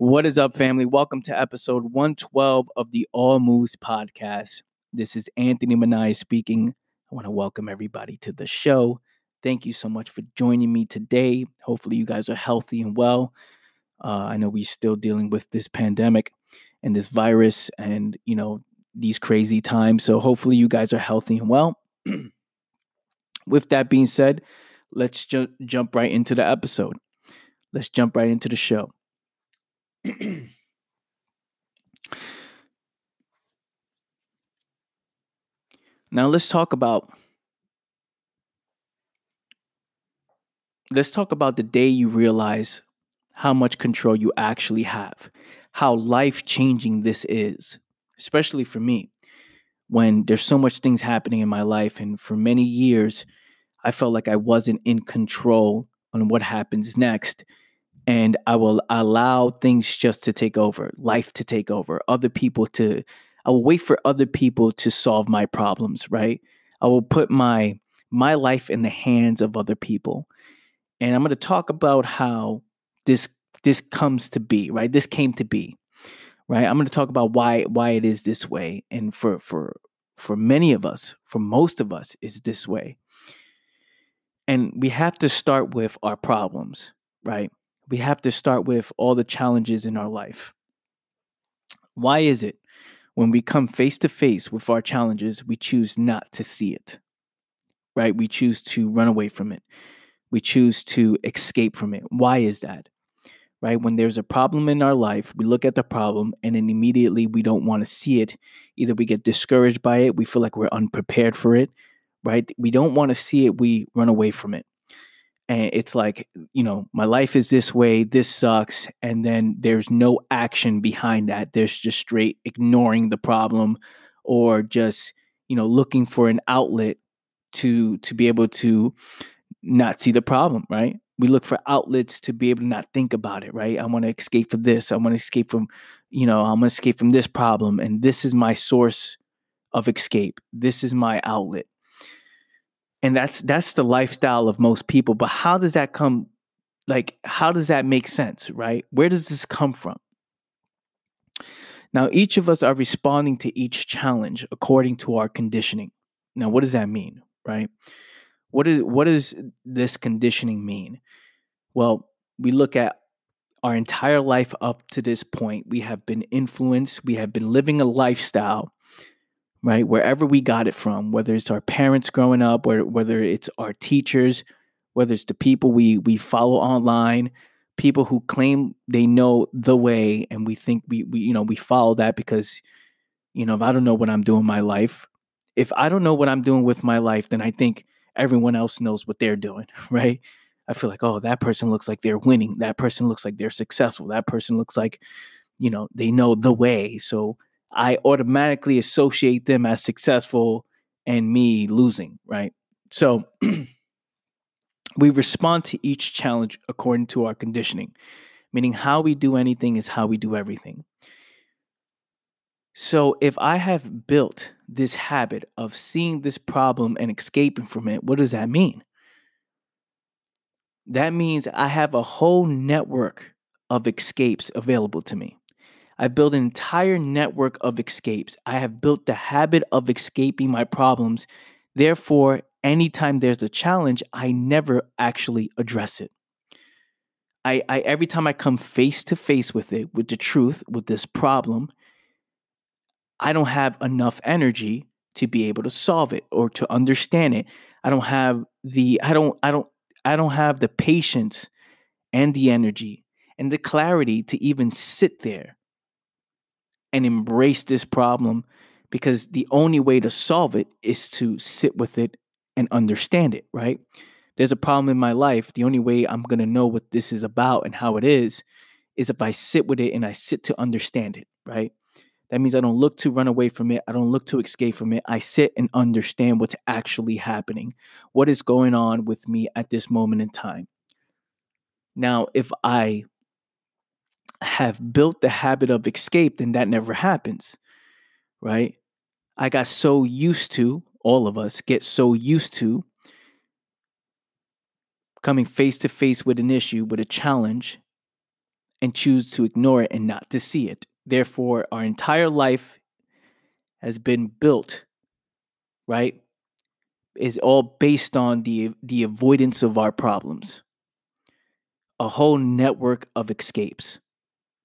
What is up, family? Welcome to episode 112 of the All Moves podcast. This is Anthony Manai speaking. I want to welcome everybody to the show. Thank you so much for joining me today. Hopefully, you guys are healthy and well. Uh, I know we're still dealing with this pandemic and this virus and, you know, these crazy times. So, hopefully, you guys are healthy and well. with that being said, let's ju- jump right into the episode. Let's jump right into the show. now let's talk about let's talk about the day you realize how much control you actually have, how life changing this is, especially for me, when there's so much things happening in my life. And for many years, I felt like I wasn't in control on what happens next and I will allow things just to take over, life to take over, other people to I will wait for other people to solve my problems, right? I will put my my life in the hands of other people. And I'm going to talk about how this this comes to be, right? This came to be. Right? I'm going to talk about why why it is this way and for for for many of us, for most of us is this way. And we have to start with our problems, right? We have to start with all the challenges in our life. Why is it when we come face to face with our challenges, we choose not to see it? Right? We choose to run away from it. We choose to escape from it. Why is that? Right? When there's a problem in our life, we look at the problem and then immediately we don't want to see it. Either we get discouraged by it, we feel like we're unprepared for it, right? We don't want to see it, we run away from it and it's like you know my life is this way this sucks and then there's no action behind that. There's just straight ignoring the problem or just you know looking for an outlet to to be able to not see the problem right? We look for outlets to be able to not think about it right? I want to escape from this. I want to escape from you know i'm going to escape from this problem and this is my source of escape. This is my outlet and that's that's the lifestyle of most people but how does that come like how does that make sense right? Where does this come from? Now each of us are responding to each challenge according to our conditioning. Now what does that mean right? What is what does this conditioning mean? Well we look at our entire life up to this point. We have been influenced. We have been living a lifestyle right? Wherever we got it from, whether it's our parents growing up, or whether it's our teachers, whether it's the people we we follow online, people who claim they know the way, and we think we we you know we follow that because you know if I don't know what I'm doing in my life, if I don't know what I'm doing with my life, then I think everyone else knows what they're doing, right? I feel like, oh, that person looks like they're winning. That person looks like they're successful. That person looks like, you know, they know the way. So I automatically associate them as successful and me losing, right? So we respond to each challenge according to our conditioning, meaning how we do anything is how we do everything. So if I have built this habit of seeing this problem and escaping from it, what does that mean? That means I have a whole network of escapes available to me. I've built an entire network of escapes. I have built the habit of escaping my problems. Therefore, anytime there's a challenge, I never actually address it. I, I every time I come face to face with it, with the truth, with this problem, I don't have enough energy to be able to solve it or to understand it. I don't have the I don't I don't I don't have the patience and the energy and the clarity to even sit there and embrace this problem because the only way to solve it is to sit with it and understand it, right? There's a problem in my life. The only way I'm going to know what this is about and how it is is if I sit with it and I sit to understand it, right? That means I don't look to run away from it. I don't look to escape from it. I sit and understand what's actually happening, what is going on with me at this moment in time. Now, if I have built the habit of escape, then that never happens, right? I got so used to, all of us get so used to coming face to face with an issue, with a challenge, and choose to ignore it and not to see it. Therefore, our entire life has been built, right? Is all based on the the avoidance of our problems. A whole network of escapes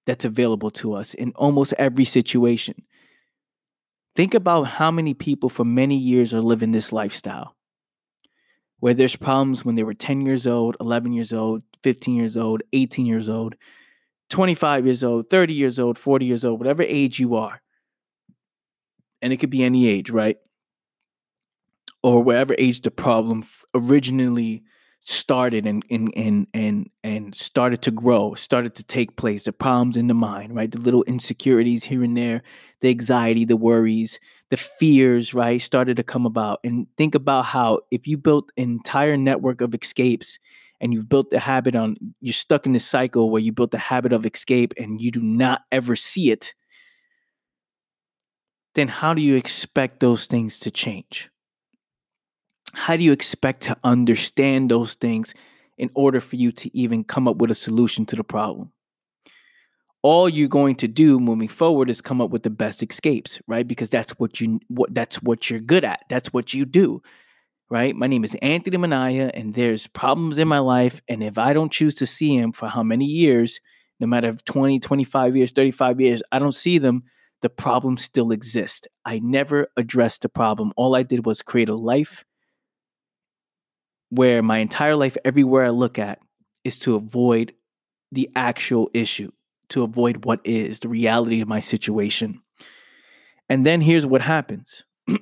that's available to us in almost every situation. Think about how many people for many years are living this lifestyle where there's problems when they were 10 years old, 11 years old, 15 years old, 18 years old, 25 years old, 30 years old, 40 years old, whatever age you are. And it could be any age, right? Or whatever age the problem originally started and and and and and started to grow, started to take place, the problems in the mind, right? The little insecurities here and there, the anxiety, the worries, the fears, right, started to come about. And think about how if you built an entire network of escapes and you've built the habit on you're stuck in this cycle where you built the habit of escape and you do not ever see it, then how do you expect those things to change? How do you expect to understand those things in order for you to even come up with a solution to the problem? All you're going to do moving forward is come up with the best escapes, right? Because that's what you what that's what you're good at. That's what you do. Right? My name is Anthony Manaya and there's problems in my life and if I don't choose to see them for how many years, no matter if 20, 25 years, 35 years, I don't see them, the problem still exists. I never addressed the problem. All I did was create a life where my entire life, everywhere I look at, is to avoid the actual issue, to avoid what is the reality of my situation. And then here's what happens,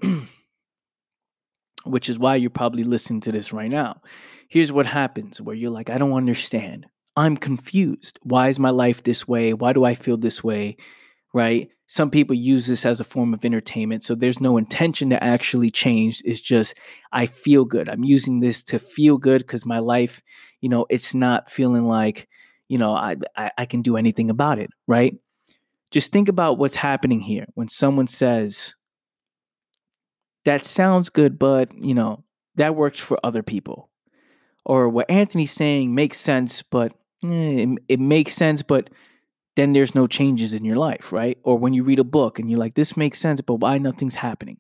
which is why you're probably listening to this right now. Here's what happens where you're like, I don't understand. I'm confused. Why is my life this way? Why do I feel this way? Right? Some people use this as a form of entertainment so there's no intention to actually change. It's just i feel good. I'm using this to feel good because my life you know it's not feeling like you know I, I, I can do anything about it right? Just think about what's happening here. When someone says that sounds good but you know that works for other people. Or what anthony's saying makes sense but eh, it, it makes sense but then there's no changes in your life, right? Or when you read a book and you're like, this makes sense, but why nothing's happening?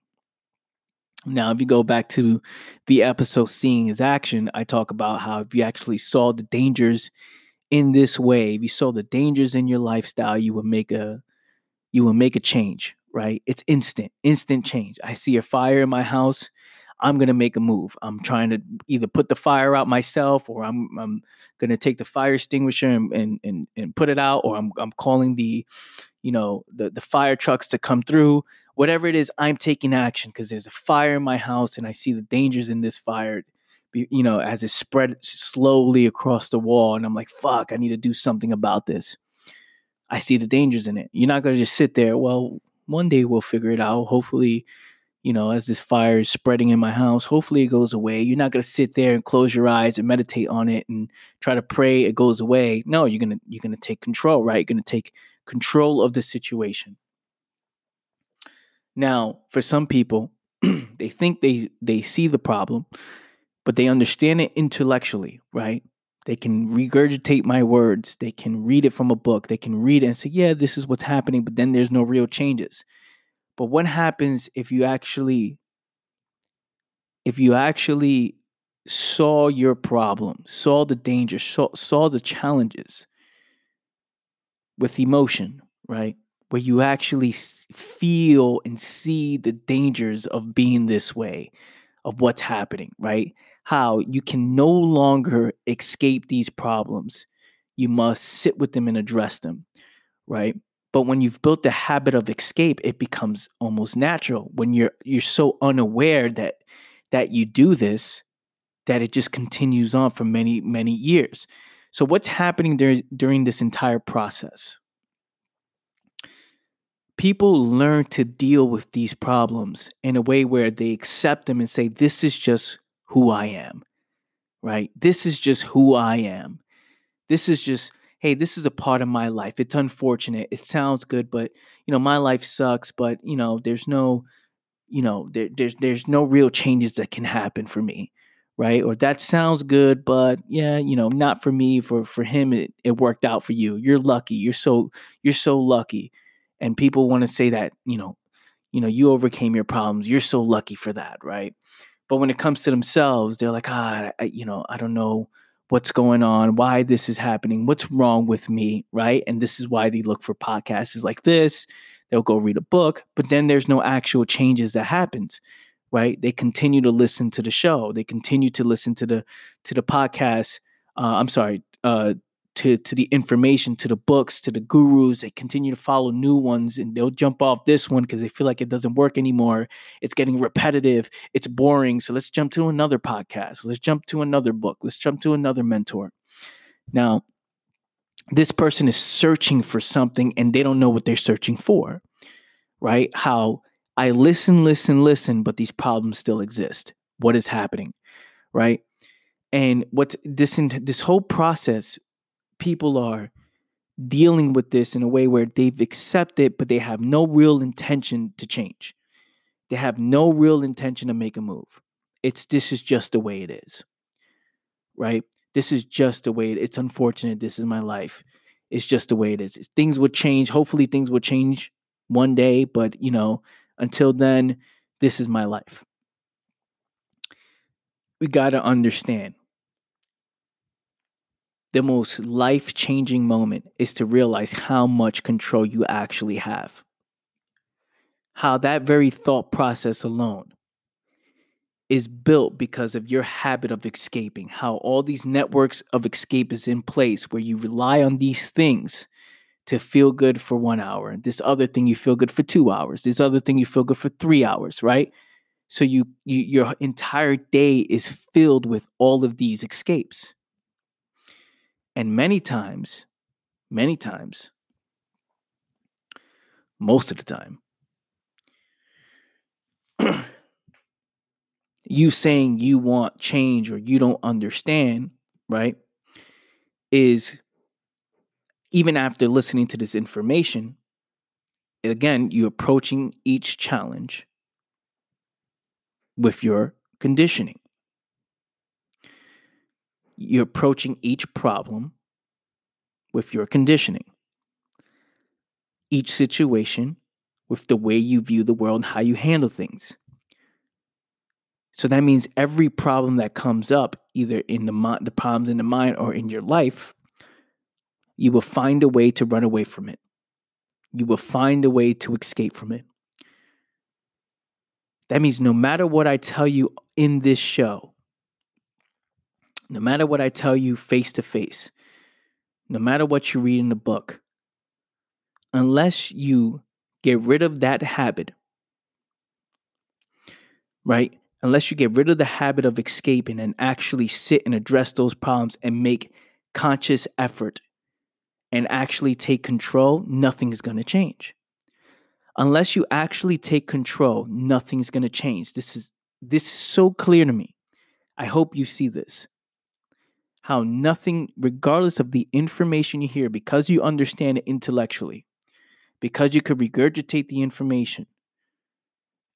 Now, if you go back to the episode Seeing is Action, I talk about how if you actually saw the dangers in this way, if you saw the dangers in your lifestyle, you would make a you will make a change, right? It's instant, instant change. I see a fire in my house. I'm gonna make a move. I'm trying to either put the fire out myself, or I'm I'm gonna take the fire extinguisher and and and, and put it out, or I'm I'm calling the, you know, the the fire trucks to come through. Whatever it is, I'm taking action because there's a fire in my house, and I see the dangers in this fire. You know, as it spread slowly across the wall, and I'm like, "Fuck! I need to do something about this." I see the dangers in it. You're not gonna just sit there. Well, one day we'll figure it out. Hopefully, you know, as this fire is spreading in my house, hopefully it goes away. You're not to sit there and close your eyes and meditate on it and try to pray it goes away. No, you're to you're to take control, right? You're to take control of the situation. Now, for some people, they think they they see the problem, but they understand it intellectually, right? They can regurgitate my words. They can read it from a book. They can read it and say, "Yeah, this is what's happening," but then there's no real changes. But what happens if you actually if you actually saw your problem, saw the danger, saw, saw the challenges with emotion, right? Where you actually feel and see the dangers of being this way, of what's happening, right? How you can no longer escape these problems. You must sit with them and address them, right? But when you've built the habit of escape, it becomes almost natural. When you're you're so unaware that that you do this, that it just continues on for many many years. So what's happening during during this entire process? People learn to deal with these problems in a way where they accept them and say, "This is just who I am." Right? This is just who I am. This is just hey, this is a part of my life. It's unfortunate. It sounds good, but you know, my life sucks, but you know, there's no, you know, there, there's there's no real changes that can happen for me. right? Or that sounds good, but yeah, you know, not for me. For for him, it, it worked out for you. You're lucky. You're so you're so lucky. And people want to say that, you know, you know, you overcame your problems. You're so lucky for that, right? But when it comes to themselves, they're like, ah, I, you know, I don't know what's going on, why this is happening, what's wrong with me, right? And this is why they look for podcasts like this. They'll go read a book, but then there's no actual changes that happens right? They continue to listen to the show. They continue to listen to the to the podcast. Uh, I'm sorry, uh, to to the information, to the books, to the gurus. They continue to follow new ones, and they'll jump off this one because they feel like it doesn't work anymore. It's getting repetitive. It's boring. So let's jump to another podcast. Let's jump to another book. Let's jump to another mentor. Now, this person is searching for something, and they don't know what they're searching for. Right? How I listen, listen, listen, but these problems still exist. What is happening? Right? And what this this whole process, people are dealing with this in a way where they've accepted, but they have no real intention to change. They have no real intention to make a move. It's this is just the way it is. Right? This is just the way it, it's unfortunate. This is my life. It's just the way it is. Things will change. Hopefully things will change one day, but you know, until then, this is my life. We got to understand the most life changing moment is to realize how much control you actually have. How that very thought process alone is built because of your habit of escaping, how all these networks of escape is in place where you rely on these things to feel good for one hour. This other thing you feel good for two hours. This other thing you feel good for three hours, right? So you, you your entire day is filled with all of these escapes. And many times, many times, most of the time, you saying you want change or you don't understand, right, is even after listening to this information, again, you're approaching each challenge with your conditioning. You're approaching each problem with your conditioning. Each situation with the way you view the world and how you handle things. So that means every problem that comes up, either in the, the problems in the mind or in your life, you will find a way to run away from it. You will find a way to escape from it. That means no matter what I tell you in this show, no matter what I tell you face to face, no matter what you read in the book, unless you get rid of that habit, right? Unless you get rid of the habit of escaping and actually sit and address those problems and make conscious effort and actually take control, nothing is going to change. Unless you actually take control, nothing's going to change. This is this is so clear to me. I hope you see this. How nothing regardless of the information you hear because you understand it intellectually, because you could regurgitate the information,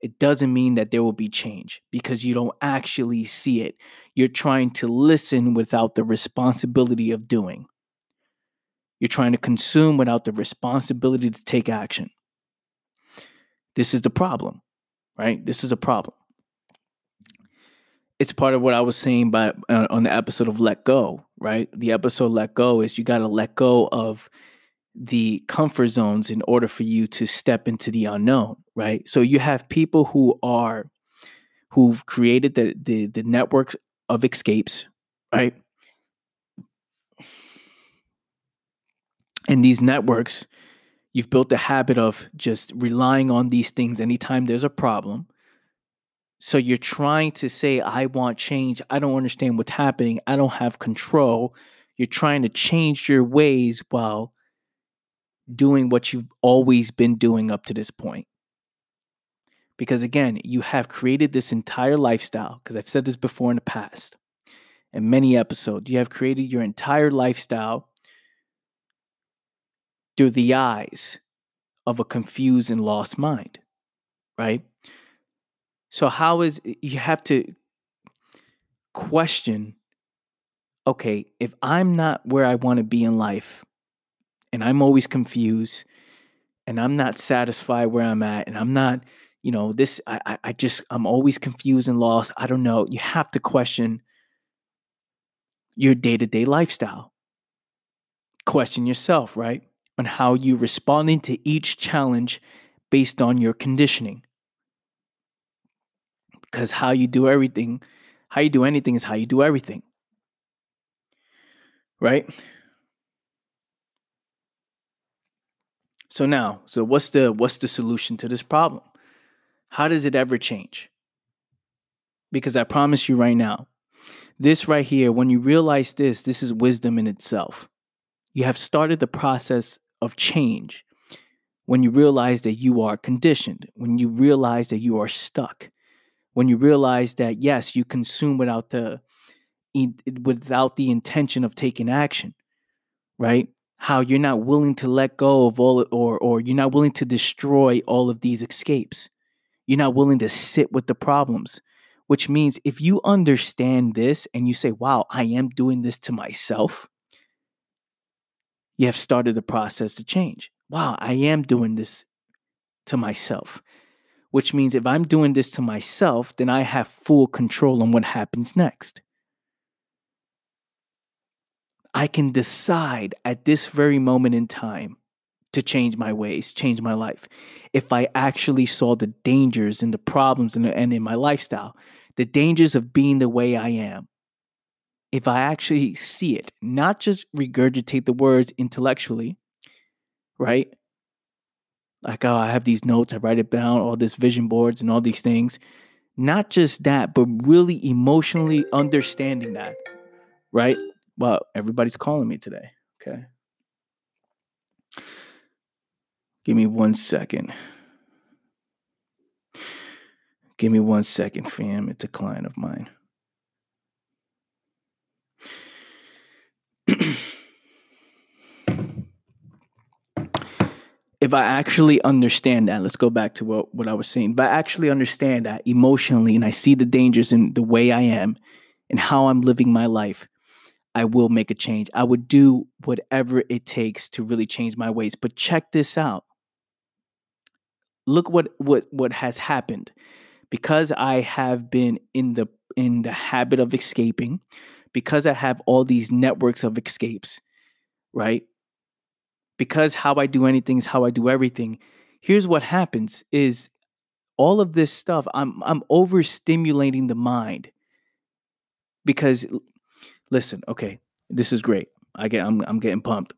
it doesn't mean that there will be change because you don't actually see it. You're trying to listen without the responsibility of doing. You're trying to consume without the responsibility to take action. This is the problem, right? This is a problem. It's part of what I was saying by uh, on the episode of Let Go, right? The episode Let Go is you got to let go of the comfort zones in order for you to step into the unknown, right? So you have people who are who've created the the, the network of escapes, right? And these networks, you've built the habit of just relying on these things anytime there's a problem. So you're trying to say, I want change. I don't understand what's happening. I don't have control. You're trying to change your ways while doing what you've always been doing up to this point. Because again, you have created this entire lifestyle, because I've said this before in the past, in many episodes, you have created your entire lifestyle through the eyes of a confused and lost mind, right? So, how is you have to question okay, if I'm not where I want to be in life and I'm always confused and I'm not satisfied where I'm at and I'm not, you know, this, I, I just, I'm always confused and lost. I don't know. You have to question your day to day lifestyle. Question yourself, right? On how you're responding to each challenge based on your conditioning. Because how you do everything, how you do anything is how you do everything. Right? So now, so what's the what's the solution to this problem? How does it ever change? Because I promise you right now, this right here, when you realize this, this is wisdom in itself. You have started the process of change when you realize that you are conditioned, when you realize that you are stuck, when you realize that yes, you consume without the without the intention of taking action, right? How you're not willing to let go of all or or you're not willing to destroy all of these escapes. You're not willing to sit with the problems, which means if you understand this and you say, "Wow, I am doing this to myself." You have started the process to change. Wow, I am doing this to myself which means if I'm doing this to myself, then I have full control on what happens next. I can decide at this very moment in time to change my ways, change my life. If I actually saw the dangers and the problems and in my lifestyle, the dangers of being the way I am, if I actually see it, not just regurgitate the words intellectually, right? Like oh i have these notes i write it down all this vision boards and all these things. Not just that but really emotionally understanding that right? Well everybody's calling me today okay? Give me one second. Give me one second fam it's a client of mine if I actually understand that, let's go back to what, what I was saying. If I actually understand that emotionally and I see the dangers in the way I am and how I'm living my life, I will make a change. I would do whatever it takes to really change my ways. But check this out. Look what what what has happened. Because I have been in the in the habit of escaping, because I have all these networks of escapes, right? Because how I do anything is how I do everything. Here's what happens is all of this stuff I'm I'm overstimulating the mind. Because listen, okay, this is great. I get I'm I'm getting pumped.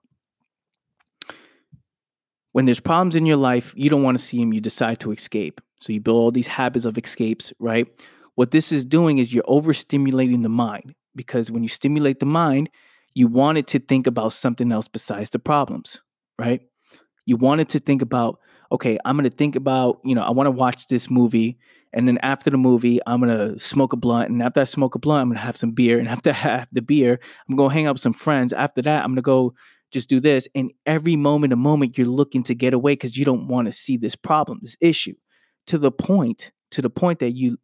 When there's problems in your life, you don't want to see them, you decide to escape. So you build all these habits of escapes, right? What this is doing is you're overstimulating the mind because when you stimulate the mind, you want it to think about something else besides the problems right? You wanted to think about, okay, I'm going to think about, you know, I want to watch this movie. And then after the movie, I'm going to smoke a blunt. And after I smoke a blunt, I'm going to have some beer. And after I have the beer, I'm going to hang out with some friends. After that, I'm going to go just do this. And every moment, a moment, you're looking to get away because you don't want to see this problem, this issue to the point, to the point that you,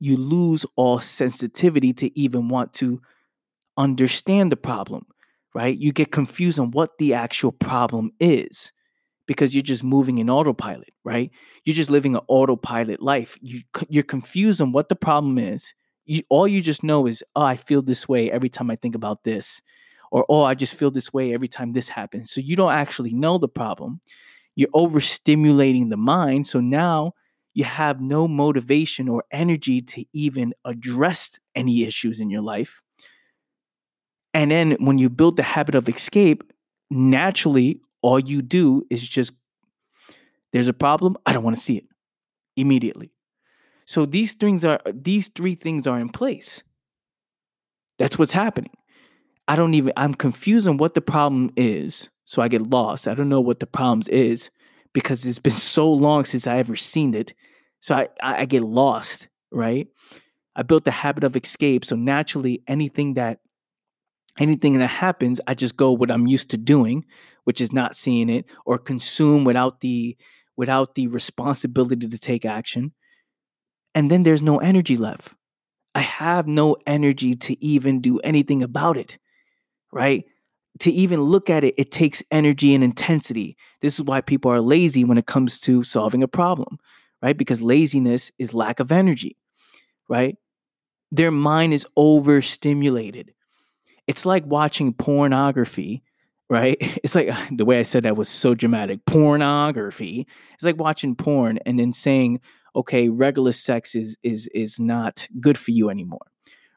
you lose all sensitivity to even want to understand the problem right? You get confused on what the actual problem is because you're just moving in autopilot, right? You're just living an autopilot life. You you're confused on what the problem is. You, all you just know is, oh, I feel this way every time I think about this, or oh, I just feel this way every time this happens. So you don't actually know the problem. You're overstimulating the mind. So now you have no motivation or energy to even address any issues in your life and then when you build the habit of escape, naturally, all you do is just, there's a problem. I don't want to see it immediately. So these things are, these three things are in place. That's what's happening. I don't even, I'm confused on what the problem is. So I get lost. I don't know what the problem is because it's been so long since I ever seen it. So I, I get lost, right? I built the habit of escape. So naturally, anything that anything that happens, I just go what I'm used to doing, which is not seeing it or consume without the without the responsibility to take action. And then there's no energy left. I have no energy to even do anything about it, right? To even look at it, it takes energy and intensity. This is why people are lazy when it comes to solving a problem, right? Because laziness is lack of energy, right? Their mind is overstimulated. It's like watching pornography, right? It's like the way I said that was so dramatic. Pornography. It's like watching porn and then saying, okay, regular sex is is is not good for you anymore.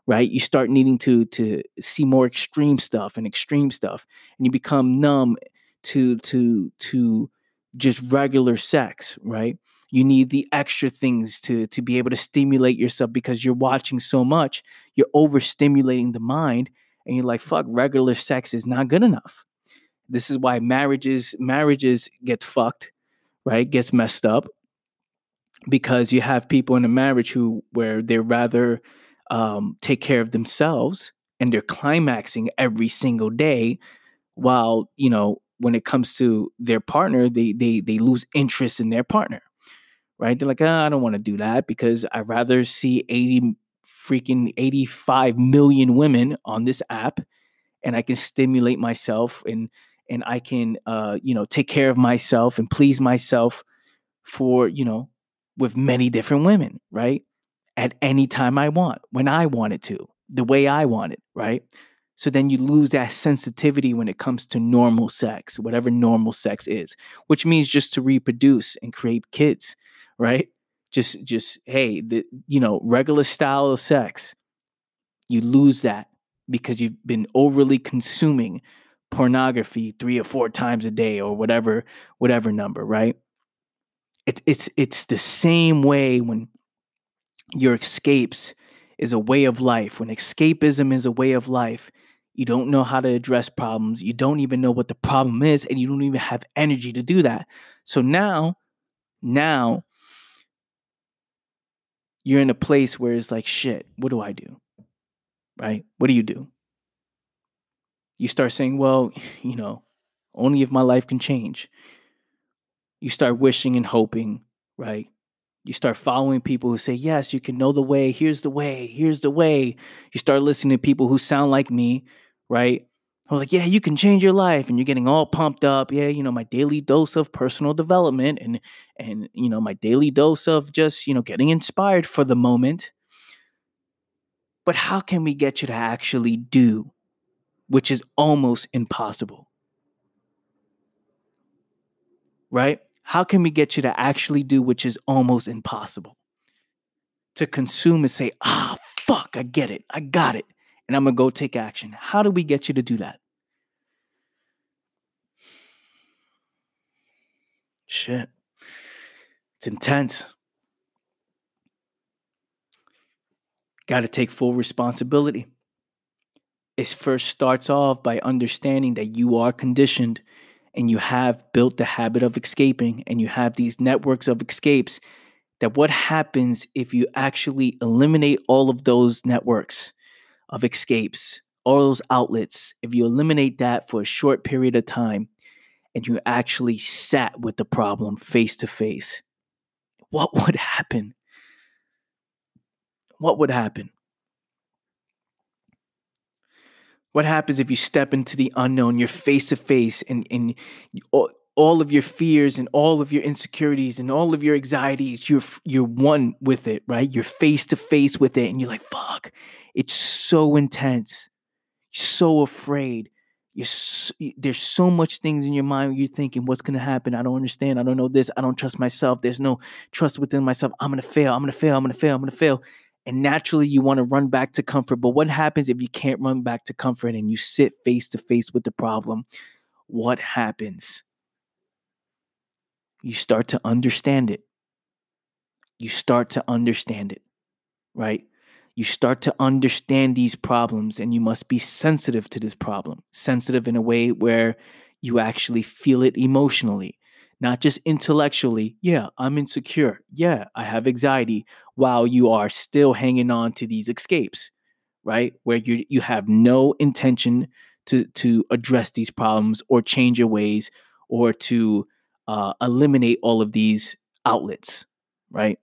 Right? You start needing to to see more extreme stuff and extreme stuff, and you become numb to to to just regular sex, right? You need the extra things to to be able to stimulate yourself because you're watching so much, you're overstimulating the mind, and you're like, fuck, regular sex is not good enough. This is why marriages marriages get fucked, right? Gets messed up because you have people in a marriage who where they rather um, take care of themselves and they're climaxing every single day while you know when it comes to their partner they they they lose interest in their partner right they're like oh, i don't want to do that because i'd rather see 80 freaking 85 million women on this app and i can stimulate myself and and i can uh you know take care of myself and please myself for you know with many different women, right? At any time I want, when I want it to, the way I want it, right? So then you lose that sensitivity when it comes to normal sex, whatever normal sex is, which means just to reproduce and create kids, right? Just just hey, the you know, regular style of sex. You lose that because you've been overly consuming pornography 3 or 4 times a day or whatever whatever number, right? it's it's it's the same way when your escapes is a way of life when escapism is a way of life you don't know how to address problems you don't even know what the problem is and you don't even have energy to do that so now now you're in a place where it's like shit what do i do right what do you do you start saying well you know only if my life can change you start wishing and hoping, right? You start following people who say, Yes, you can know the way. Here's the way. Here's the way. You start listening to people who sound like me, right? Who are like, Yeah, you can change your life. And you're getting all pumped up. Yeah, you know, my daily dose of personal development and, and, you know, my daily dose of just, you know, getting inspired for the moment. But how can we get you to actually do, which is almost impossible? Right? How can we get you to actually do which is almost impossible? To consume and say, ah, fuck, I get it. I got it. And I'm going to go take action. How do we get you to do that? Shit. It's intense. Got to take full responsibility. It first starts off by understanding that you are conditioned and you have built the habit of escaping and you have these networks of escapes, that what happens if you actually eliminate all of those networks of escapes, all those outlets, if you eliminate that for a short period of time and you actually sat with the problem face to face, what would happen? What would happen? What happens if you step into the unknown, you're face to face, and, and all, of your fears and all of your insecurities and all of your anxieties, you're you're one with it, right? You're face to face with it, and you're like, "Fuck!" It's so intense. You're so afraid. You're so, there's so much things in your mind. You're thinking, "What's gonna happen? I don't understand. I don't know this. I don't trust myself. There's no trust within myself. I'm gonna fail. I'm gonna fail. I'm gonna fail. I'm gonna fail." and naturally you want to run back to comfort. But what happens if you can't run back to comfort and you sit face to face with the problem? What happens? You start to understand it. You start to understand it, right? You start to understand these problems and you must be sensitive to this problem, sensitive in a way where you actually feel it emotionally not just intellectually. Yeah, I'm insecure. Yeah, I have anxiety while you are still hanging on to these escapes, right? Where you you have no intention to to address these problems or change your ways or to uh, eliminate all of these outlets, right?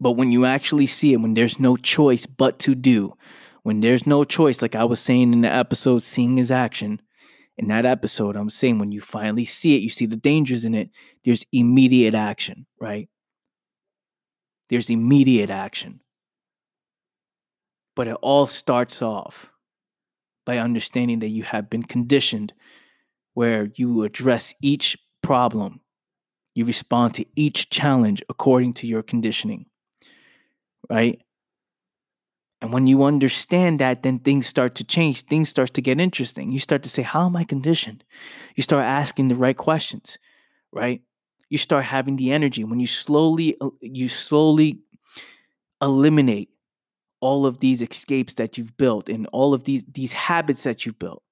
But when you actually see it, when there's no choice but to do, when there's no choice, like I was saying in the episode, seeing is action. In that episode, I'm saying when you finally see it, you see the dangers in it, there's immediate action, right? There's immediate action. But it all starts off by understanding that you have been conditioned where you address each problem, you respond to each challenge according to your conditioning, right? And when you understand that, then things start to change. Things start to get interesting. You start to say, How am I conditioned? You start asking the right questions, right? You start having the energy. When you slowly, uh, you slowly eliminate all of these escapes that you've built and all of these these habits that you've built,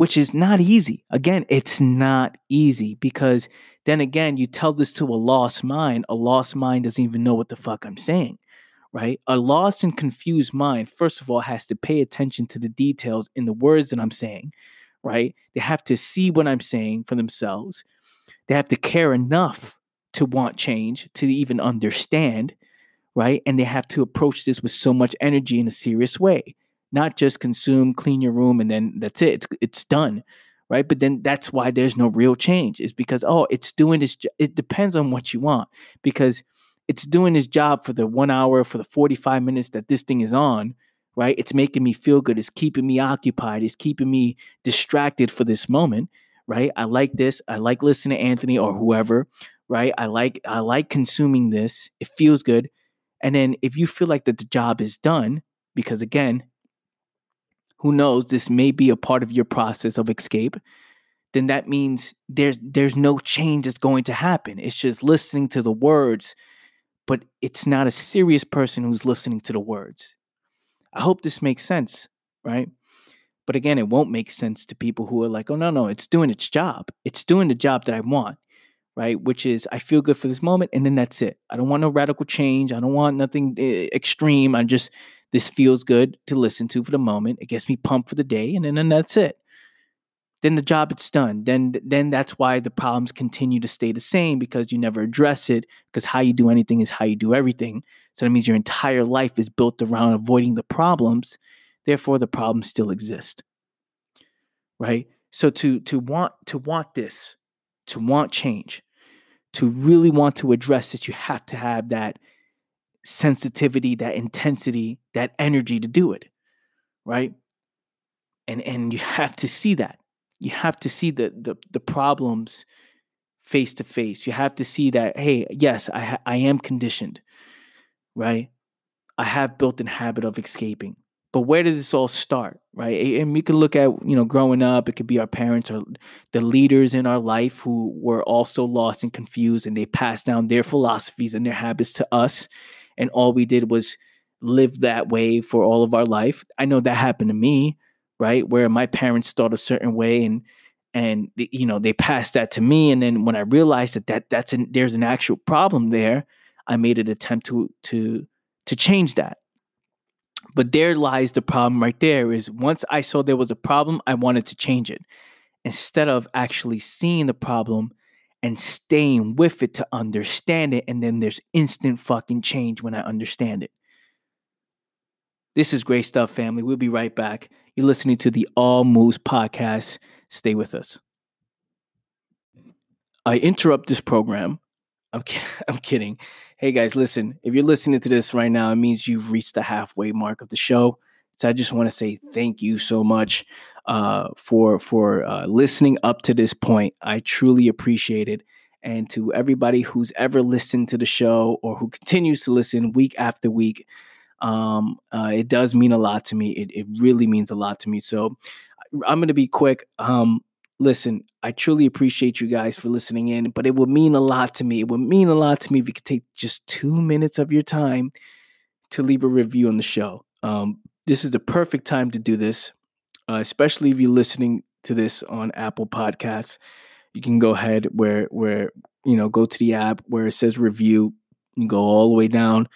which is not easy. Again, it's not easy because then again, you tell this to a lost mind. A lost mind doesn't even know what the fuck I'm saying right? A lost and confused mind, first of all, has to pay attention to the details in the words that I'm saying, right? They have to see what I'm saying for themselves. They have to care enough to want change, to even understand, right? And they have to approach this with so much energy in a serious way, not just consume, clean your room, and then that's it. It's, it's done, right? But then that's why there's no real change, is because, oh, it's doing this. It depends on what you want, because it's doing its job for the one hour, for the 45 minutes that this thing is on, right? It's making me feel good. It's keeping me occupied. It's keeping me distracted for this moment, right? I like this. I like listening to Anthony or whoever, right? I like I like consuming this. It feels good. And then if you feel like that the job is done, because again, who knows, this may be a part of your process of escape, then that means there's there's no change that's going to happen. It's just listening to the words but it's not a serious person who's listening to the words. I hope this makes sense, right? But again, it won't make sense to people who are like, oh, no, no, it's doing its job. It's doing the job that I want, right? Which is, I feel good for this moment, and then that's it. I don't want no radical change. I don't want nothing eh, extreme. I just, this feels good to listen to for the moment. It gets me pumped for the day, and then, then that's it then the job it's done. Then then that's why the problems continue to stay the same because you never address it. Because how you do anything is how you do everything. So that means your entire life is built around avoiding the problems. Therefore, the problems still exist. Right. So to to want to want this, to want change, to really want to address it, you have to have that sensitivity, that intensity, that energy to do it. Right. And and you have to see that you have to see the the, the problems face to face. You have to see that, hey, yes, I ha- I am conditioned, right? I have built in habit of escaping. But where does this all start, right? And we can look at, you know, growing up, it could be our parents or the leaders in our life who were also lost and confused and they passed down their philosophies and their habits to us. And all we did was live that way for all of our life. I know that happened to me right? Where my parents thought a certain way and and you know they passed that to me and then when I realized that, that that's an, there's an actual problem there, I made an attempt to to to change that. But there lies the problem right there is once I saw there was a problem, I wanted to change it. Instead of actually seeing the problem and staying with it to understand it and then there's instant fucking change when I understand it. This is great stuff, family. We'll be right back. You're listening to the All Moves podcast. Stay with us. I interrupt this program. I'm, I'm kidding. Hey guys, listen. If you're listening to this right now, it means you've reached the halfway mark of the show. So I just want to say thank you so much uh, for for uh, listening up to this point. I truly appreciate it. And to everybody who's ever listened to the show or who continues to listen week after week, um, uh, it does mean a lot to me. It, it really means a lot to me. So I'm going to be quick. Um, listen, I truly appreciate you guys for listening in, but it would mean a lot to me. It would mean a lot to me if you could take just two minutes of your time to leave a review on the show. Um, this is the perfect time to do this, uh, especially if you're listening to this on Apple Podcasts. You can go ahead where where you know go to the app where it says review. You go all the way down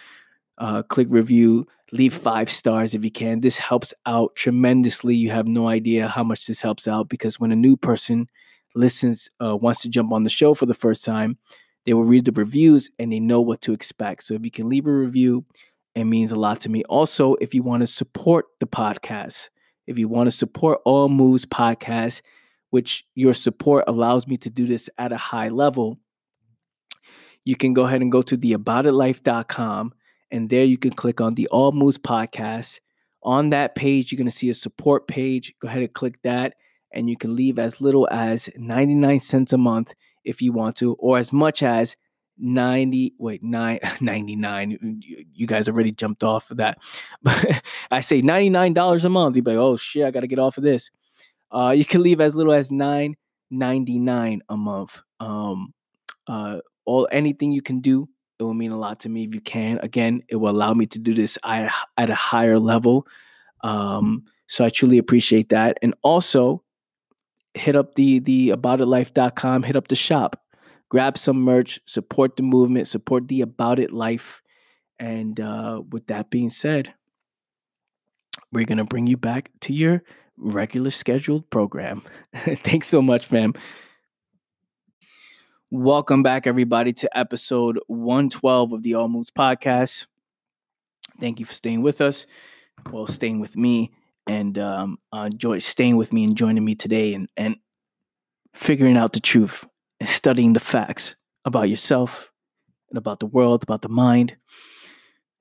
uh, click review, leave five stars if you can. This helps out tremendously. You have no idea how much this helps out because when a new person listens, uh, wants to jump on the show for the first time, they will read the reviews and they know what to expect. So if you can leave a review, it means a lot to me. Also, if you want to support the podcast, if you want to support All Moves podcast, which your support allows me to do this at a high level, you can go ahead and go to theaboutitlife.com and there you can click on the All Moves podcast. On that page, you're going to see a support page. Go ahead and click that, and you can leave as little as 99 cents a month if you want to, or as much as 90 wait 9 99 you guys already jumped off of that. But i say $99 a month. You'd be like oh shit i gotta get off of this. Uh you can leave as little as 9.99 a month. Um uh all anything you can do it will mean a lot to me if you can. Again it will allow me to do this at, at a higher level. Um so i truly appreciate that. And also hit up the the aboutitlife.com hit up the shop grab some merch support the movement support the about it life. And uh with that being said we're gonna bring you back to your regular scheduled program. Thanks so much fam. Welcome back everybody to episode 112 of the all moves podcast. Thank you for staying with us well staying with me and um, uh, joy staying with me and joining me today and, and figuring out the truth and studying the facts about yourself and about the world, about the mind.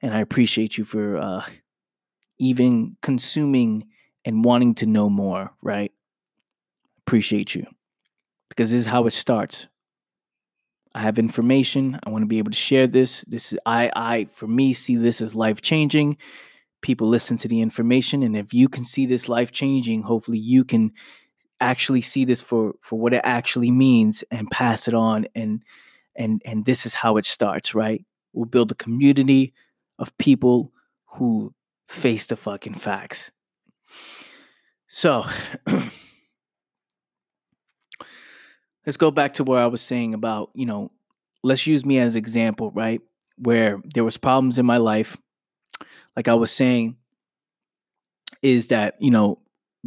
And I appreciate you for uh, even consuming and wanting to know more, right? Appreciate you because this is how it starts. I have information. I want to be able to share this. This is I I for me see this as life changing people listen to the information and if you can see this life changing hopefully you can actually see this for for what it actually means and pass it on and and and this is how it starts right? We'll build a community of people who face the fucking facts. So let's go back to where i was saying about you know let's use me as example right? Where there was problems in my life. Like I was saying, is that you know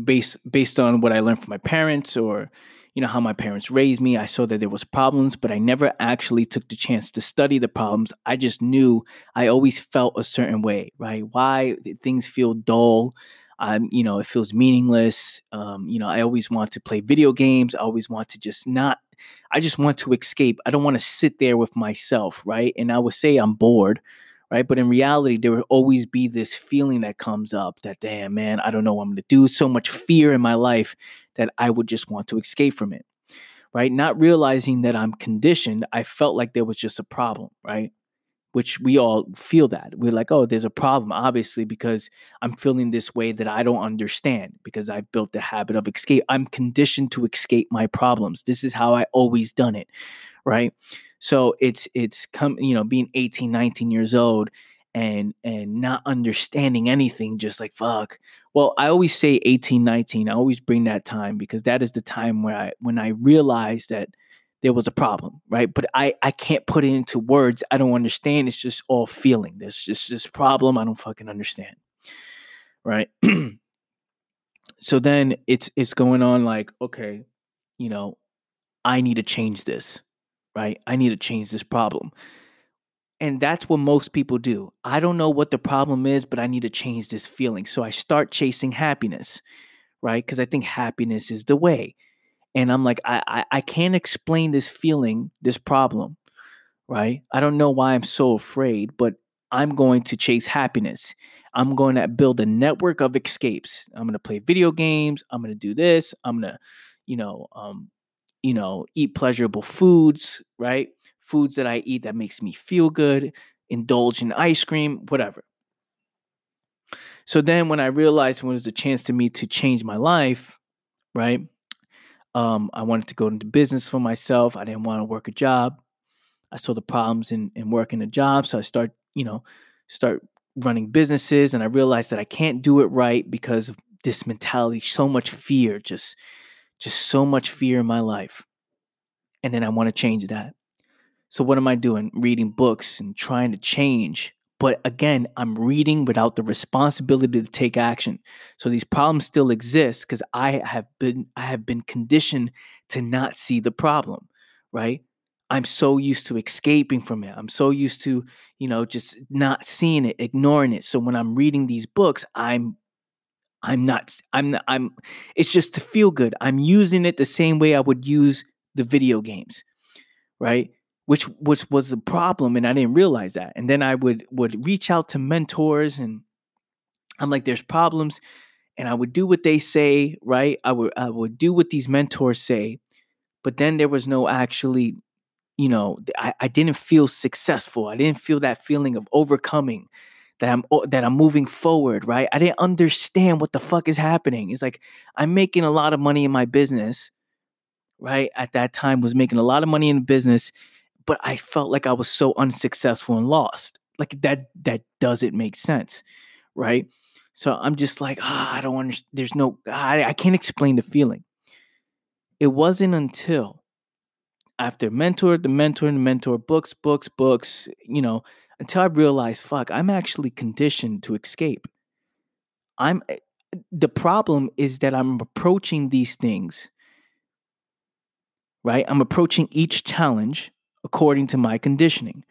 based based on what I learned from my parents or you know how my parents raised me, I saw that there was problems, but I never actually took the chance to study the problems. I just knew I always felt a certain way, right? Why things feel dull. I'm, you know, it feels meaningless. Um, you know, I always want to play video games. I always want to just not. I just want to escape. I don't want to sit there with myself, right? And I would say I'm bored, right? But in reality, there will always be this feeling that comes up that, damn, man, I don't know what I'm going to do. So much fear in my life that I would just want to escape from it, right? Not realizing that I'm conditioned, I felt like there was just a problem, right? Which we all feel that. We're like, oh, there's a problem, obviously, because I'm feeling this way that I don't understand because I've built the habit of escape. I'm conditioned to escape my problems. This is how I always done it, right? So it's it's come, you know, being 18, 19 years old and and not understanding anything, just like fuck. Well, I always say 18, 19. I always bring that time because that is the time where I when I realized that there was a problem, right? But I I can't put it into words. I don't understand. It's just all feeling. There's just this problem I don't fucking understand. Right? so then it's it's going on like, okay, you know, I need to change this right? I need to change this problem. And that's what most people do. I don't know what the problem is, but I need to change this feeling. So I start chasing happiness, right? Because I think happiness is the way. And I'm like, I, I, I can't explain this feeling, this problem, right? I don't know why I'm so afraid, but I'm going to chase happiness. I'm going to build a network of escapes. I'm going to play video games. I'm going to do this. I'm going to, you know, um, you know, eat pleasurable foods, right? Foods that I eat that makes me feel good, indulge in ice cream, whatever. So then when I realized when it was a chance to me to change my life, right? Um, I wanted to go into business for myself. I didn't want to work a job. I saw the problems in, in working a job. So I start, you know, start running businesses and I realized that I can't do it right because of this mentality, so much fear, just just so much fear in my life. And then I want to change that. So, what am I doing? Reading books and trying to change. But again, I'm reading without the responsibility to take action. So these problems still exist because I have been I have been conditioned to not see the problem, right? I'm so used to escaping from it. I'm so used to, you know, just not seeing it, ignoring it. So when I'm reading these books, I'm I'm not I'm not, I'm it's just to feel good. I'm using it the same way I would use the video games. Right? Which which was a problem and I didn't realize that. And then I would would reach out to mentors and I'm like there's problems and I would do what they say, right? I would I would do what these mentors say, but then there was no actually you know, I, I didn't feel successful. I didn't feel that feeling of overcoming that I'm that I'm moving forward, right? I didn't understand what the fuck is happening. It's like I'm making a lot of money in my business, right? At that time was making a lot of money in the business, but I felt like I was so unsuccessful and lost. Like that that doesn't make sense, right? So I'm just like, ah, I don't understand. There's no, I, I can't explain the feeling. It wasn't until after mentor, the mentor, and the mentor, books, books, books, you know, until I realized, fuck, I'm actually conditioned to escape. I'm eh, the problem is that I'm approaching these things, right? I'm approaching each challenge according to my conditioning.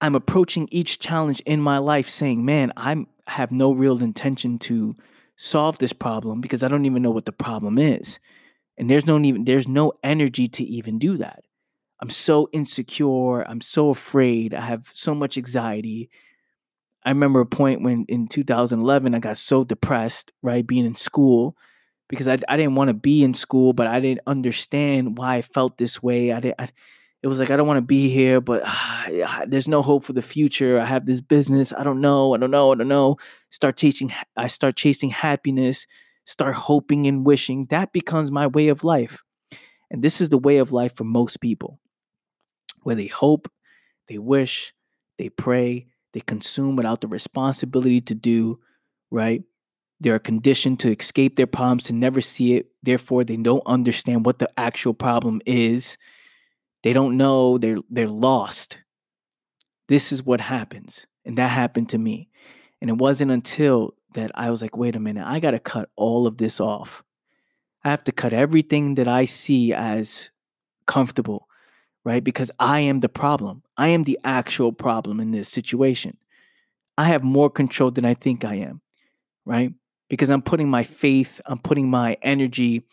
I'm approaching each challenge in my life saying, man, I have no real intention to solve this problem because I don't even know what the problem is and there's no even there's no energy to even do that i'm so insecure i'm so afraid i have so much anxiety. I remember a point when in 2011 i got so depressed right being in school because i, I didn't want to be in school but i didn't understand why i felt this way i didn't I, it was like i don't want to be here but uh, there's no hope for the future i have this business i don't know i don't know i don't know. Start chasing i start chasing happiness start hoping and wishing, that becomes my way of life. And this is the way of life for most people, where they hope, they wish, they pray, they consume without the responsibility to do, right? They are conditioned to escape their problems, to never see it. Therefore, they don't understand what the actual problem is. They don't know, they're, they're lost. This is what happens. And that happened to me. And it wasn't until that I was like, wait a minute, I got to cut all of this off. I have to cut everything that I see as comfortable, right? Because I am the problem. I am the actual problem in this situation. I have more control than I think I am, right? Because I'm putting my faith, I'm putting my energy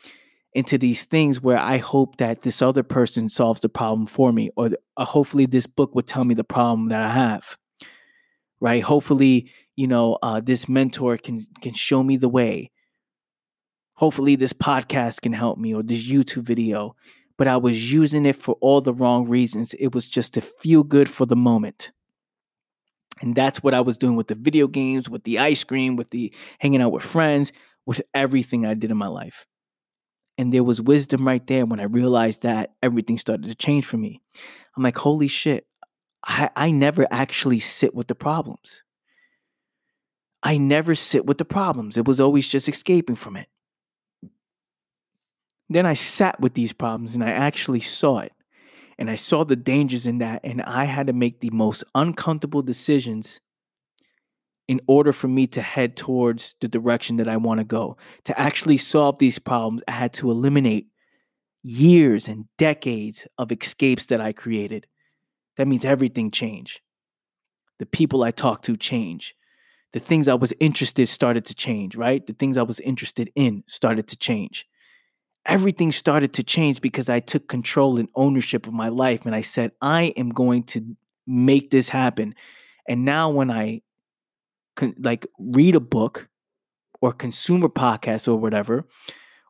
into these things where I hope that this other person solves the problem for me, or uh, hopefully this book would tell me the problem that I have, right? Hopefully, you know, uh, this mentor can can show me the way. Hopefully, this podcast can help me or this YouTube video. But I was using it for all the wrong reasons. It was just to feel good for the moment. And that's what I was doing with the video games, with the ice cream, with the hanging out with friends, with everything I did in my life. And there was wisdom right there when I realized that everything started to change for me. I'm like, holy shit, I, I never actually sit with the problems. I never sit with the problems. It was always just escaping from it. Then I sat with these problems and I actually saw it. And I saw the dangers in that. And I had to make the most uncomfortable decisions in order for me to head towards the direction that I want to go. To actually solve these problems, I had to eliminate years and decades of escapes that I created. That means everything changed. The people I talked to change the things I was interested started to change, right? The things I was interested in started to change. Everything started to change because I took control and ownership of my life and I said, I am going to make this happen. And now when I con- like read a book or consume a podcast or whatever,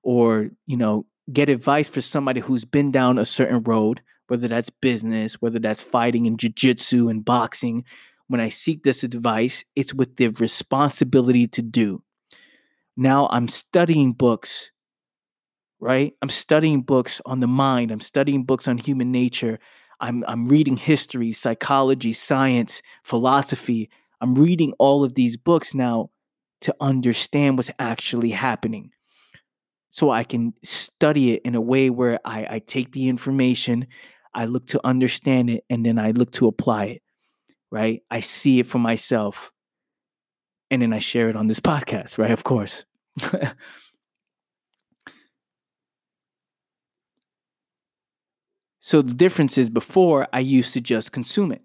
or, you know, get advice for somebody who's been down a certain road, whether that's business, whether that's fighting in jiu-jitsu and boxing, when I seek this advice, it's with the responsibility to do. Now I'm studying books, right? I'm studying books on the mind, I'm studying books on human nature. I'm, I'm reading history, psychology, science, philosophy. I'm reading all of these books now to understand what's actually happening. So I can study it in a way where I, I take the information, I look to understand it, and then I look to apply it right? I see it for myself. And then I share it on this podcast, right? Of course. So the difference is before I used to just consume it.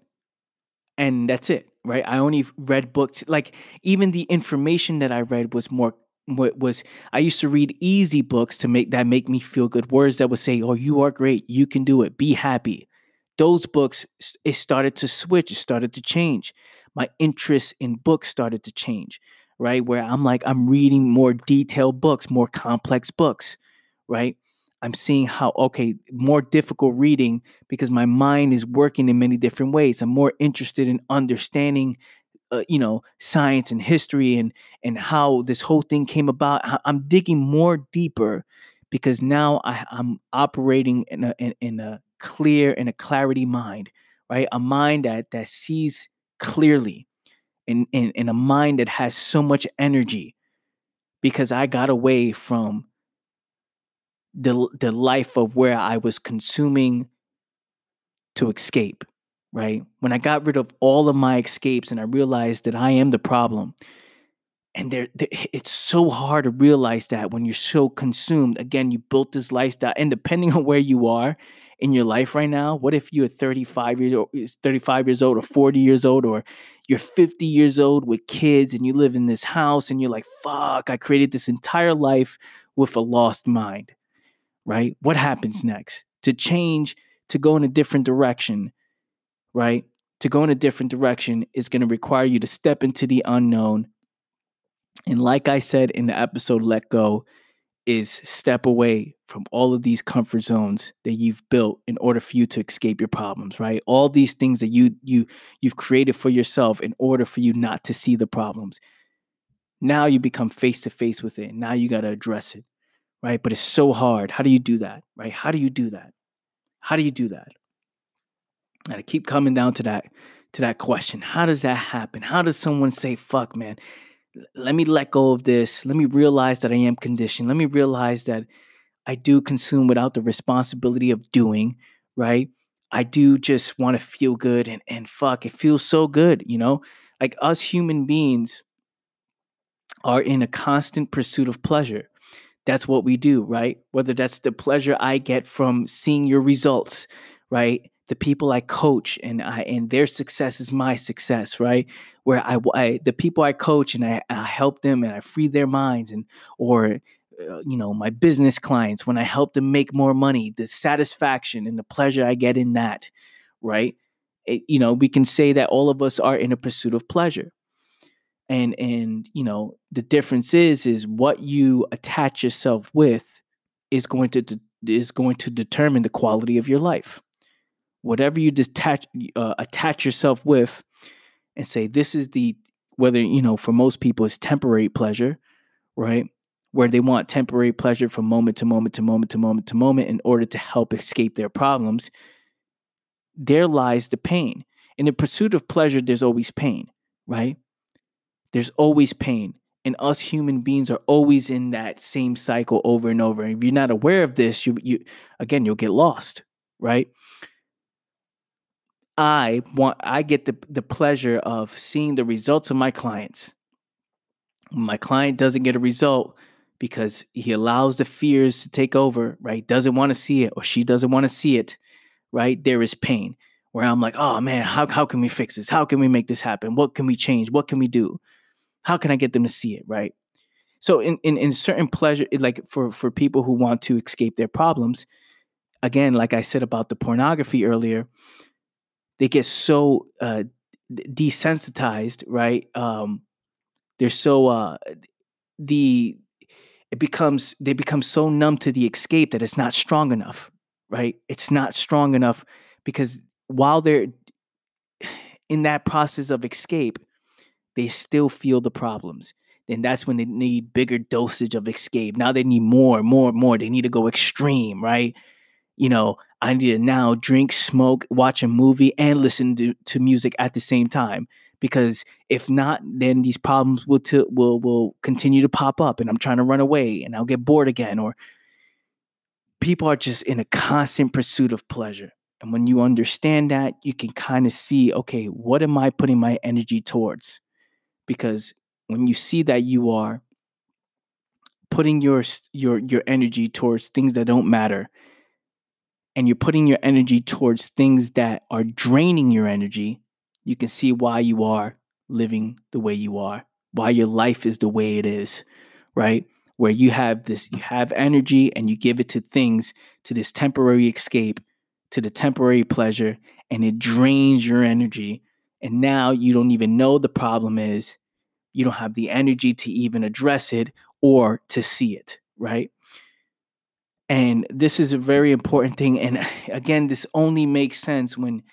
And that's it, right? I only read books like even the information that I read was more was I used to read easy books to make that make me feel good words that would say, "Oh, you are great. You can do it. Be happy." Those books it started to switch, it started to change. My interest in books started to change, right? Where I'm like I'm reading more detailed books, more complex books, right? I'm seeing how okay, more difficult reading because my mind is working in many different ways. I'm more interested in understanding uh, you know science and history and and how this whole thing came about i'm digging more deeper because now I, am operating in a in, in a clear and a clarity mind right a mind that that sees clearly and in, in a mind that has so much energy because i got away from the the life of where i was consuming to escape right? When I got rid of all of my escapes and I realized that I am the problem. And there, it's so hard to realize that when you're so consumed. Again, you built this lifestyle, and depending on where you are in your life right now, what if you're 35 years old, 35 years old, or 40 years old, or you're 50 years old with kids, and you live in this house, and you're like, "Fuck! I created this entire life with a lost mind." Right? What happens next? To change, to go in a different direction, right? To go in a different direction is going to require you to step into the unknown. And like I said in the episode Let Go, is step away from all of these comfort zones that you've built in order for you to escape your problems, right? All these things that you you you've created for yourself in order for you not to see the problems. Now you become face to face with it. Now you got to address it, right? But it's so hard. How do you do that, right? How do you do that? How do you do that? And I keep coming down to that to that question. How does that happen? How does someone say, fuck, man, let me let go of this. Let me realize that I am conditioned. Let me realize that I do consume without the responsibility of doing, right? I do just want to feel good and, and fuck, it feels so good, you know? Like us human beings are in a constant pursuit of pleasure. That's what we do, right? Whether that's the pleasure I get from seeing your results, right? the people I coach and I and their success is my success, right? Where I, I the people I coach and I, I, help them and I free their minds and or uh, you know my business clients when I help them make more money, the satisfaction and the pleasure I get in that, right? It, you know, we can say that all of us are in a pursuit of pleasure. And and you know, the difference is is what you attach yourself with is going to de- is going to determine the quality of your life. Whatever you detach uh, attach yourself with and say this is the whether you know for most people it's temporary pleasure right? Where they want temporary pleasure from moment to moment to moment to moment to moment in order to help escape their problems there lies the pain. In the pursuit of pleasure there's always pain right there's always pain and us human beings are always in that same cycle over and over and if you're not aware of this you you again you'll get lost right I want I get the the pleasure of seeing the results of my clients. my client doesn't get a result because he allows the fears to take over, right? Doesn't want to see it or she doesn't want to see it, right? There is pain where I'm like, "Oh man, how how can we fix this? How can we make this happen? What can we change? What can we do? How can I get them to see it?" Right? So in in, in certain pleasure like for for people who want to escape their problems, again, like I said about the pornography earlier, they get so uh, desensitized, right? Um, they're so uh, the it becomes they become so numb to the escape that it's not strong enough, right? It's not strong enough because while they're in that process of escape, they still feel the problems. And that's when they need bigger dosage of escape. Now they need more, more, more. They need to go extreme, right? You know, I need to now drink, smoke, watch a movie, and listen to, to music at the same time. Because if not, then these problems will t- will will continue to pop up, and I'm trying to run away, and I'll get bored again. Or people are just in a constant pursuit of pleasure. And when you understand that, you can kind of see, okay, what am I putting my energy towards? Because when you see that you are putting your your your energy towards things that don't matter and you're putting your energy towards things that are draining your energy, you can see why you are living the way you are, why your life is the way it is, right? Where you have this, you have energy and you give it to things, to this temporary escape, to the temporary pleasure, and it drains your energy. And now you don't even know the problem is. You don't have the energy to even address it or to see it, right? And this is a very important thing. And again, this only makes sense when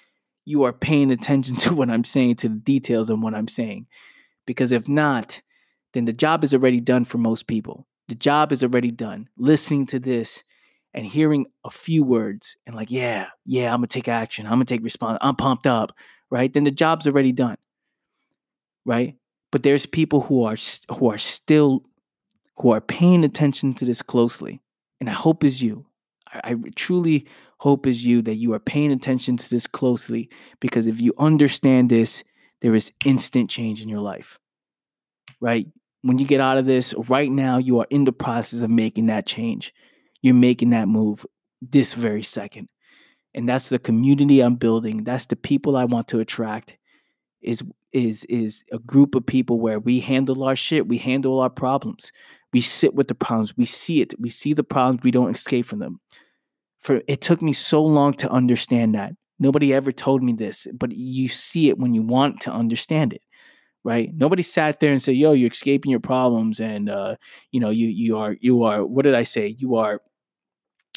you are paying attention to what I'm saying, to the details of what I'm saying. Because if not, then the job is already done for most people. The job is already done. Listening to this and hearing a few words and like, yeah, yeah, I'm gonna take action. I'm gonna take response. I'm pumped up, right? Then the job's already done, right? But there's people who are who are still who are paying attention to this closely, and I hope is you. I, I truly hope is you that you are paying attention to this closely because if you understand this, there is instant change in your life. Right? When you get out of this, right now, you are in the process of making that change. You're making that move this very second. And that's the community I'm building. That's the people I want to attract. Is is is a group of people where we handle our shit, we handle our problems. We sit with the problems, we see it, we see the problems, we don't escape from them for it took me so long to understand that. Nobody ever told me this, but you see it when you want to understand it, right? Nobody sat there and said, "Yo, you're escaping your problems," and uh, you know, you you are you are. What did I say? You are.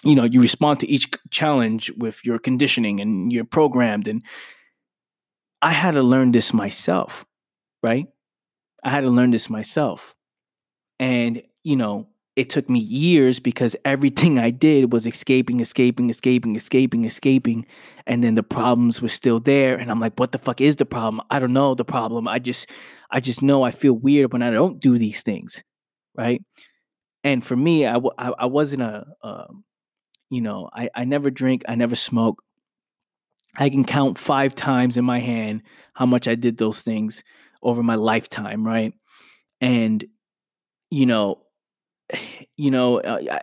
You know, you respond to each challenge with your conditioning, and you're programmed. And I had to learn this myself, right? I had to learn this myself, and you know, it took me years because everything I did was escaping, escaping, escaping, escaping, escaping. And then the problems were still there. And I'm like, what the fuck is the problem? I don't know the problem. I just, I just know I feel weird when I don't do these things. Right. And for me, I, wasn't a, a, you know, I, I never drink, I never smoke. I can count five times in my hand how much I did those things over my lifetime. Right. And, you know, you know, uh,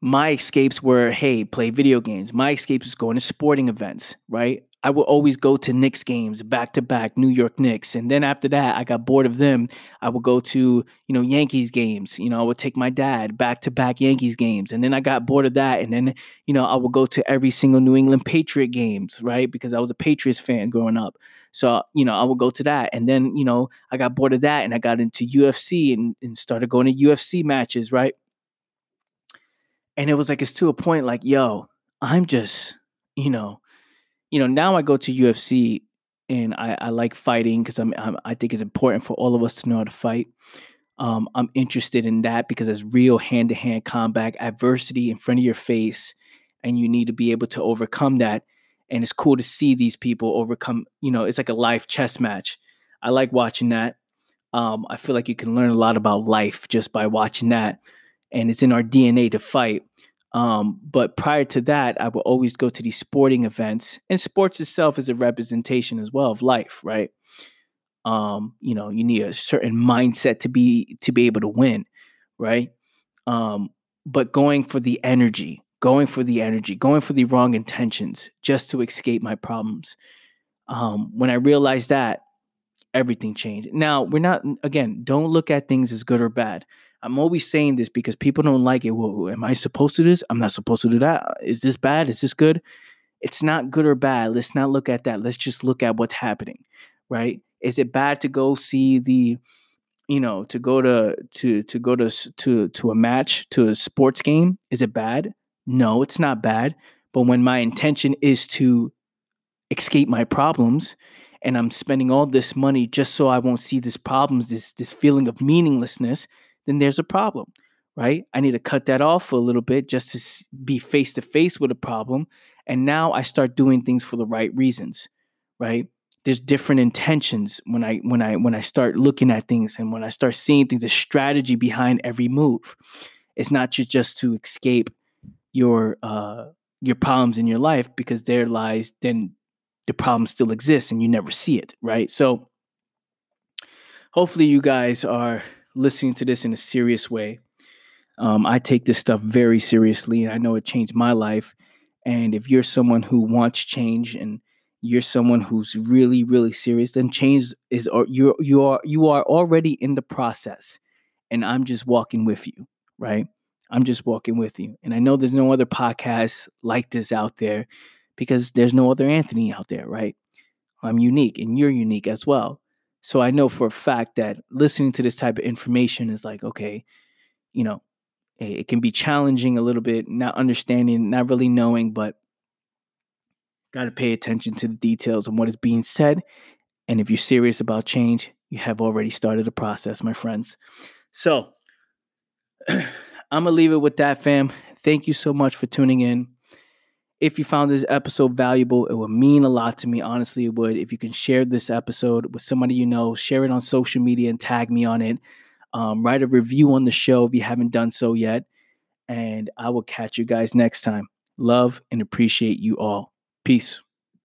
my escapes were, hey, play video games. My escapes was going to sporting events, right? I would always go to Knicks games back to back, New York Knicks. And then after that, I got bored of them. I would go to, you know, Yankees games. You know, I would take my dad back to back Yankees games. And then I got bored of that. And then, you know, I would go to every single New England Patriot games, right? Because I was a Patriots fan growing up. So, you know, I would go to that. And then, you know, I got bored of that and I got into UFC and, and started going to UFC matches, right? And it was like, it's to a point like, yo, I'm just, you know, you know, now I go to UFC and I, I like fighting because I'm, I'm, i think it's important for all of us to know how to fight. Um, I'm interested in that because it's real hand to hand combat, adversity in front of your face, and you need to be able to overcome that. And it's cool to see these people overcome. You know, it's like a live chess match. I like watching that. Um, I feel like you can learn a lot about life just by watching that, and it's in our DNA to fight. Um, but prior to that, I would always go to these sporting events, and sports itself is a representation as well of life, right? Um, you know, you need a certain mindset to be to be able to win, right? Um, but going for the energy, going for the energy, going for the wrong intentions just to escape my problems. Um, when I realized that, everything changed. Now, we're not again, don't look at things as good or bad. I'm always saying this because people don't like it. Well, am I supposed to do this? I'm not supposed to do that. Is this bad? Is this good? It's not good or bad. Let's not look at that. Let's just look at what's happening, right? Is it bad to go see the, you know, to go to to to go to to to a match to a sports game? Is it bad? No, it's not bad. But when my intention is to escape my problems and I'm spending all this money just so I won't see these problems, this this feeling of meaninglessness, then there's a problem, right? I need to cut that off for a little bit just to be face to face with a problem. And now I start doing things for the right reasons, right? There's different intentions when I when I when I start looking at things and when I start seeing things, the strategy behind every move. It's not just just to escape your uh your problems in your life because there lies then the problem still exists and you never see it, right? So hopefully you guys are listening to this in a serious way. Um, I take this stuff very seriously, and I know it changed my life. And if you're someone who wants change and you're someone who's really, really serious, then change is or you're you are you are already in the process. And I'm just walking with you, right? I'm just walking with you. And I know there's no other podcast like this out there because there's no other Anthony out there, right? I'm unique and you're unique as well. So I know for a fact that listening to this type of information is like, okay, you know, it can be challenging a little bit, not understanding, not really knowing, but got to pay attention to the details and what is being said. And if you're serious about change, you have already started the process, my friends. So I'm going to leave it with that, fam. Thank you so much for tuning in. If you found this episode valuable, it would mean a lot to me. Honestly, it would. If you can share this episode with somebody you know, share it on social media and tag me on it. Um, write a review on the show if you haven't done so yet. And I will catch you guys next time. Love and appreciate you all. Peace.